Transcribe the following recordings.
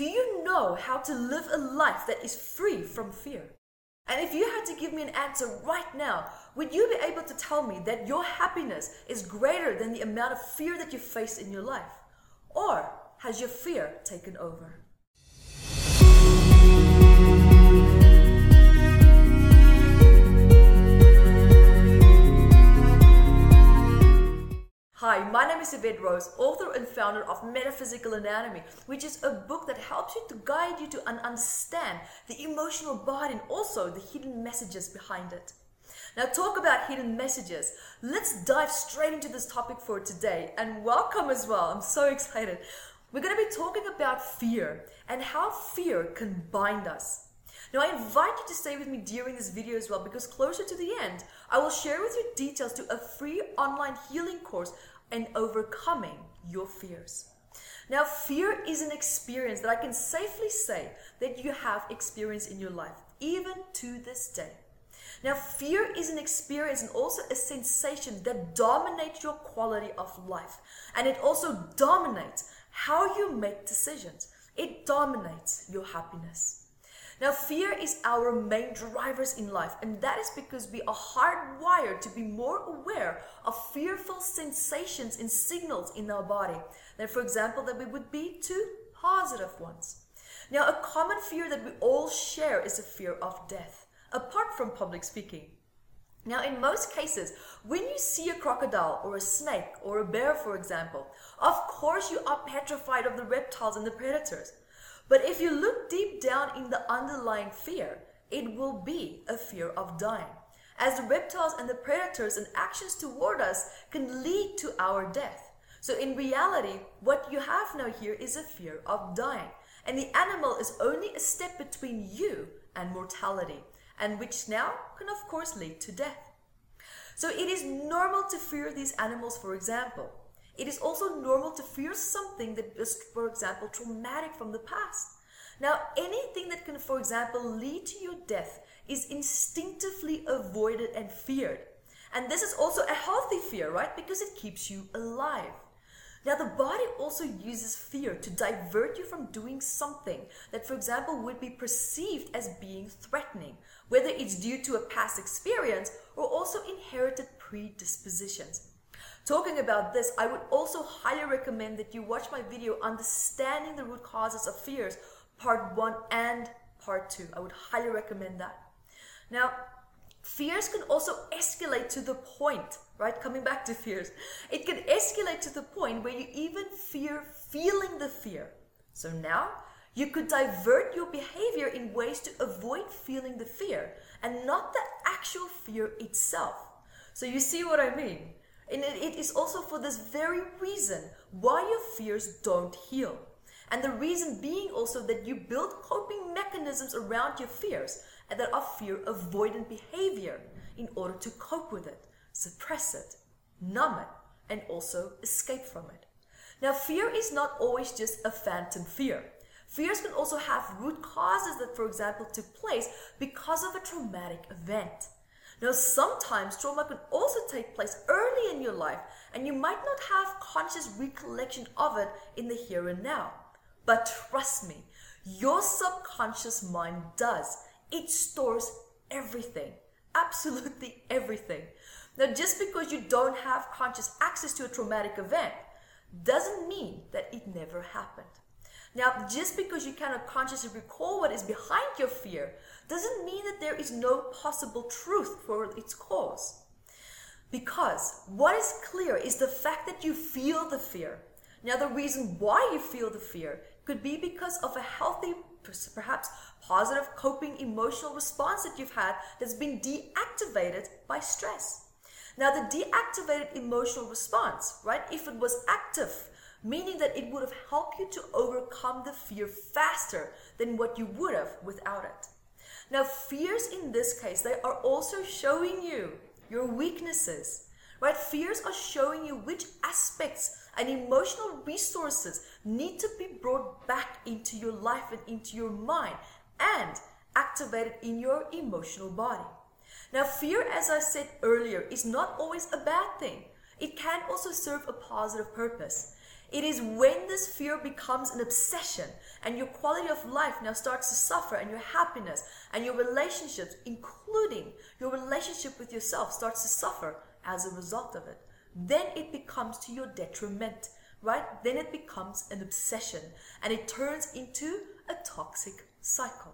Do you know how to live a life that is free from fear? And if you had to give me an answer right now, would you be able to tell me that your happiness is greater than the amount of fear that you face in your life? Or has your fear taken over? Hi, my name is Yvette Rose, author and founder of Metaphysical Anatomy, which is a book that helps you to guide you to understand the emotional body and also the hidden messages behind it. Now, talk about hidden messages. Let's dive straight into this topic for today and welcome as well. I'm so excited. We're going to be talking about fear and how fear can bind us. Now, I invite you to stay with me during this video as well because closer to the end, I will share with you details to a free online healing course and overcoming your fears. Now, fear is an experience that I can safely say that you have experienced in your life, even to this day. Now, fear is an experience and also a sensation that dominates your quality of life. And it also dominates how you make decisions. It dominates your happiness. Now, fear is our main drivers in life, and that is because we are hardwired to be more aware of fearful sensations and signals in our body than, for example, that we would be to positive ones. Now, a common fear that we all share is a fear of death, apart from public speaking. Now, in most cases, when you see a crocodile or a snake or a bear, for example, of course you are petrified of the reptiles and the predators. But if you look deep down in the underlying fear, it will be a fear of dying. As the reptiles and the predators and actions toward us can lead to our death. So in reality, what you have now here is a fear of dying. And the animal is only a step between you and mortality, and which now can of course lead to death. So it is normal to fear these animals, for example. It is also normal to fear something that is, for example, traumatic from the past. Now, anything that can, for example, lead to your death is instinctively avoided and feared. And this is also a healthy fear, right? Because it keeps you alive. Now, the body also uses fear to divert you from doing something that, for example, would be perceived as being threatening, whether it's due to a past experience or also inherited predispositions. Talking about this, I would also highly recommend that you watch my video Understanding the Root Causes of Fears, part 1 and part 2. I would highly recommend that. Now, fears can also escalate to the point, right? Coming back to fears, it can escalate to the point where you even fear feeling the fear. So now, you could divert your behavior in ways to avoid feeling the fear and not the actual fear itself. So, you see what I mean? And it is also for this very reason why your fears don't heal. And the reason being also that you build coping mechanisms around your fears and that are fear avoidant behavior in order to cope with it, suppress it, numb it, and also escape from it. Now, fear is not always just a phantom fear. Fears can also have root causes that, for example, took place because of a traumatic event. Now, sometimes trauma can also take place early in your life, and you might not have conscious recollection of it in the here and now. But trust me, your subconscious mind does. It stores everything, absolutely everything. Now, just because you don't have conscious access to a traumatic event doesn't mean that it never happened. Now, just because you cannot consciously recall what is behind your fear doesn't mean that there is no possible truth for its cause. Because what is clear is the fact that you feel the fear. Now, the reason why you feel the fear could be because of a healthy, perhaps positive coping emotional response that you've had that's been deactivated by stress. Now, the deactivated emotional response, right, if it was active, meaning that it would have helped you to overcome the fear faster than what you would have without it. Now, fears in this case, they are also showing you your weaknesses, right? Fears are showing you which aspects and emotional resources need to be brought back into your life and into your mind and activated in your emotional body. Now, fear, as I said earlier, is not always a bad thing. It can also serve a positive purpose. It is when this fear becomes an obsession and your quality of life now starts to suffer and your happiness and your relationships, including your relationship with yourself, starts to suffer as a result of it. Then it becomes to your detriment, right? Then it becomes an obsession and it turns into a toxic cycle.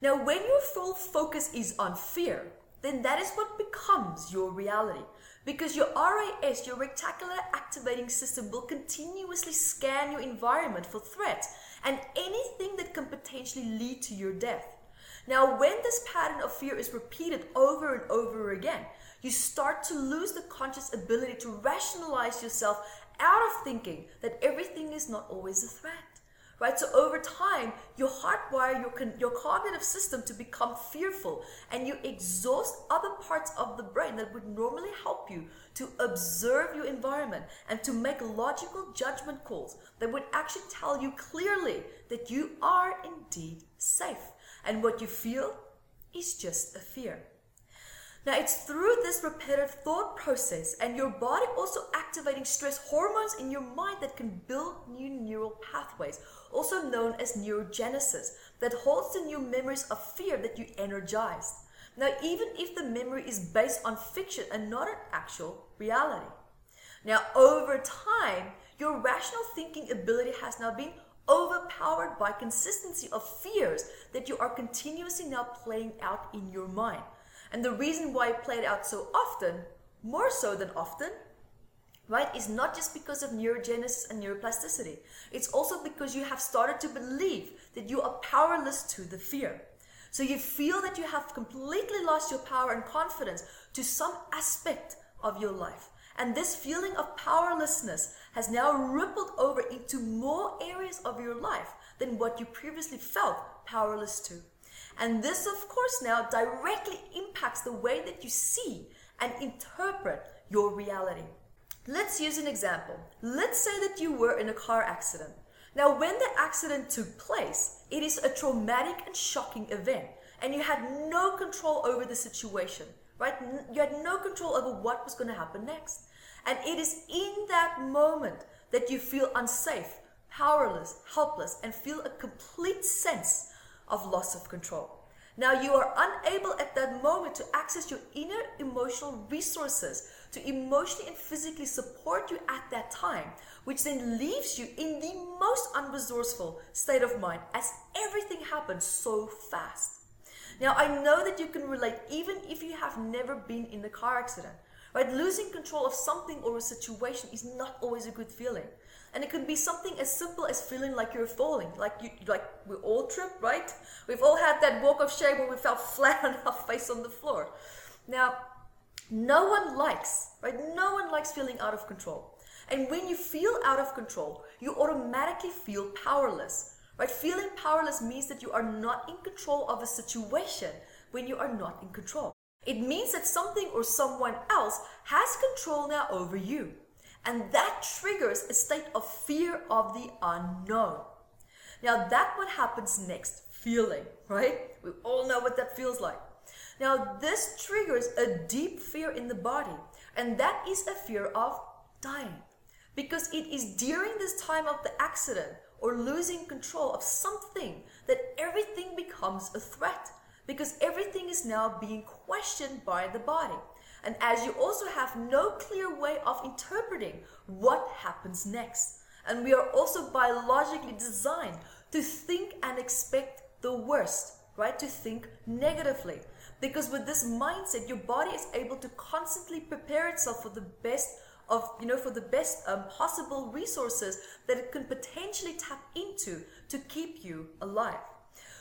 Now, when your full focus is on fear, then that is what becomes your reality. Because your RAS, your reticular activating system, will continuously scan your environment for threats and anything that can potentially lead to your death. Now, when this pattern of fear is repeated over and over again, you start to lose the conscious ability to rationalize yourself out of thinking that everything is not always a threat right? So over time, you hardwire your, con- your cognitive system to become fearful and you exhaust other parts of the brain that would normally help you to observe your environment and to make logical judgment calls that would actually tell you clearly that you are indeed safe. And what you feel is just a fear. Now, it's through this repetitive thought process and your body also activating stress hormones in your mind that can build new neural pathways, also known as neurogenesis, that holds the new memories of fear that you energized. Now, even if the memory is based on fiction and not an actual reality. Now, over time, your rational thinking ability has now been overpowered by consistency of fears that you are continuously now playing out in your mind. And the reason why it played out so often, more so than often, right, is not just because of neurogenesis and neuroplasticity. It's also because you have started to believe that you are powerless to the fear. So you feel that you have completely lost your power and confidence to some aspect of your life. And this feeling of powerlessness has now rippled over into more areas of your life than what you previously felt powerless to. And this, of course, now directly impacts the way that you see and interpret your reality. Let's use an example. Let's say that you were in a car accident. Now, when the accident took place, it is a traumatic and shocking event, and you had no control over the situation, right? You had no control over what was going to happen next. And it is in that moment that you feel unsafe, powerless, helpless, and feel a complete sense of loss of control. Now you are unable at that moment to access your inner emotional resources to emotionally and physically support you at that time, which then leaves you in the most unresourceful state of mind as everything happens so fast. Now I know that you can relate even if you have never been in a car accident. Right? Losing control of something or a situation is not always a good feeling. And it can be something as simple as feeling like you're falling, like you, like we all trip, right? We've all had that walk of shame where we fell flat on our face on the floor. Now, no one likes, right? No one likes feeling out of control. And when you feel out of control, you automatically feel powerless, right? Feeling powerless means that you are not in control of a situation when you are not in control. It means that something or someone else has control now over you. And that triggers a state of fear of the unknown. Now, that what happens next, feeling, right? We all know what that feels like. Now, this triggers a deep fear in the body, and that is a fear of dying. Because it is during this time of the accident or losing control of something that everything becomes a threat. Because everything is now being questioned by the body. And as you also have no clear way of interpreting what happens next. And we are also biologically designed to think and expect the worst, right? To think negatively. Because with this mindset, your body is able to constantly prepare itself for the best of, you know, for the best um, possible resources that it can potentially tap into to keep you alive.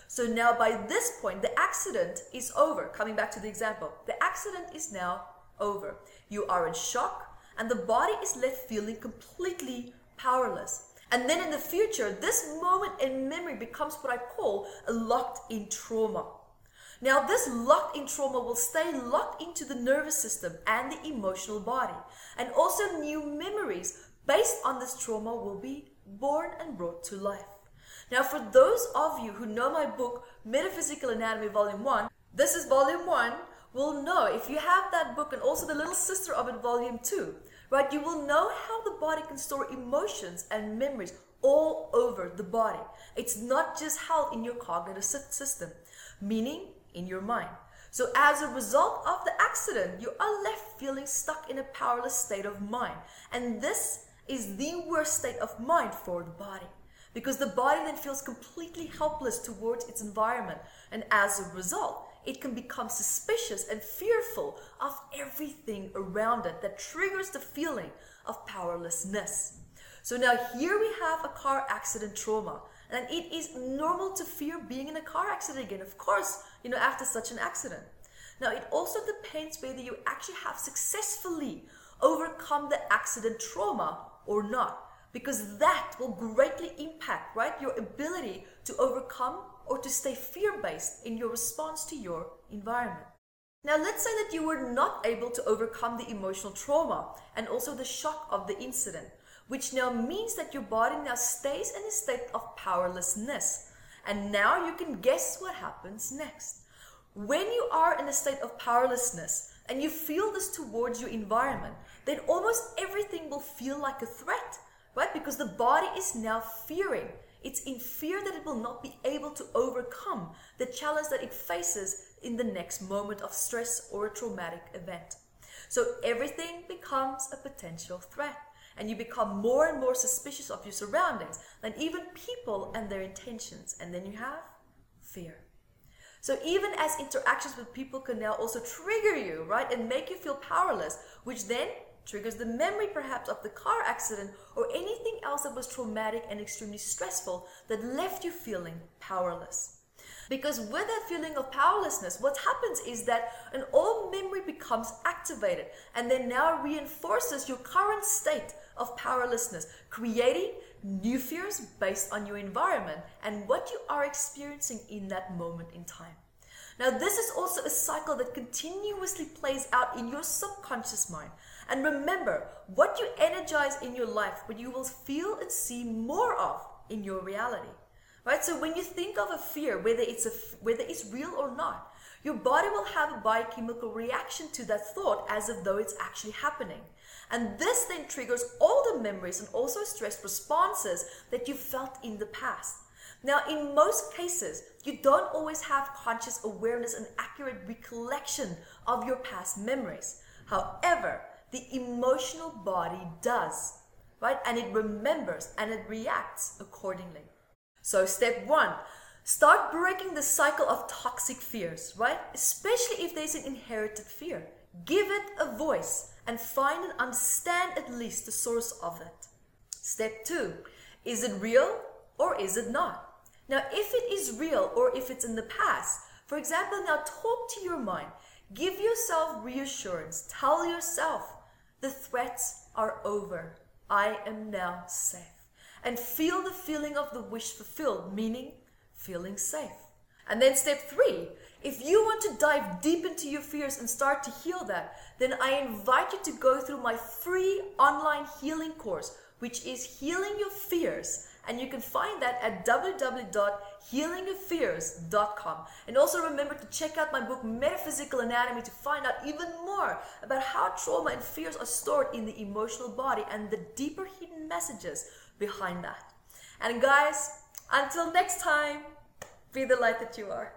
So now by this point, the accident is over. Coming back to the example, the accident is now over. You are in shock and the body is left feeling completely powerless. And then in the future, this moment in memory becomes what I call a locked in trauma. Now, this locked in trauma will stay locked into the nervous system and the emotional body. And also, new memories based on this trauma will be born and brought to life. Now, for those of you who know my book, Metaphysical Anatomy Volume 1, this is Volume 1, will know if you have that book and also the little sister of it, Volume 2, right? You will know how the body can store emotions and memories all over the body. It's not just held in your cognitive system, meaning in your mind. So, as a result of the accident, you are left feeling stuck in a powerless state of mind. And this is the worst state of mind for the body because the body then feels completely helpless towards its environment. And as a result, it can become suspicious and fearful of everything around it that triggers the feeling of powerlessness. So now here we have a car accident trauma. And it is normal to fear being in a car accident again, of course, you know, after such an accident. Now, it also depends whether you actually have successfully overcome the accident trauma or not, because that will greatly impact, right, your ability to overcome or to stay fear based in your response to your environment. Now, let's say that you were not able to overcome the emotional trauma and also the shock of the incident, which now means that your body now stays in a state of powerlessness. And now you can guess what happens next. When you are in a state of powerlessness and you feel this towards your environment, then almost everything will feel like a threat, right? Because the body is now fearing it's in fear that it will not be able to overcome the challenge that it faces in the next moment of stress or a traumatic event. So everything becomes a potential threat, and you become more and more suspicious of your surroundings and even people and their intentions. And then you have fear. So even as interactions with people can now also trigger you, right, and make you feel powerless, which then triggers the memory perhaps of the car accident or anything else that was traumatic and extremely stressful that left you feeling powerless. Because with that feeling of powerlessness, what happens is that an old memory becomes activated and then now reinforces your current state of powerlessness, creating new fears based on your environment and what you are experiencing in that moment in time. Now, this is also a cycle that continuously plays out in your subconscious mind. And remember, what you energize in your life, what you will feel and see more of in your reality. Right? So when you think of a fear, whether it's a whether it's real or not, your body will have a biochemical reaction to that thought as if though it's actually happening. And this then triggers all the memories and also stress responses that you felt in the past. Now, in most cases, you don't always have conscious awareness and accurate recollection of your past memories. However, the emotional body does, right? And it remembers and it reacts accordingly. So, step one, start breaking the cycle of toxic fears, right? Especially if there's an inherited fear. Give it a voice and find and understand at least the source of it. Step two, is it real or is it not? Now, if it is real or if it's in the past, for example, now talk to your mind. Give yourself reassurance. Tell yourself the threats are over. I am now safe. And feel the feeling of the wish fulfilled, meaning feeling safe. And then step three, if you want to dive deep into your fears and start to heal that, then I invite you to go through my free online healing course, which is Healing Your Fears and you can find that at www.healingyourfears.com. And also remember to check out my book Metaphysical Anatomy to find out even more about how trauma and fears are stored in the emotional body and the deeper hidden messages behind that. And guys, until next time, be the light that you are.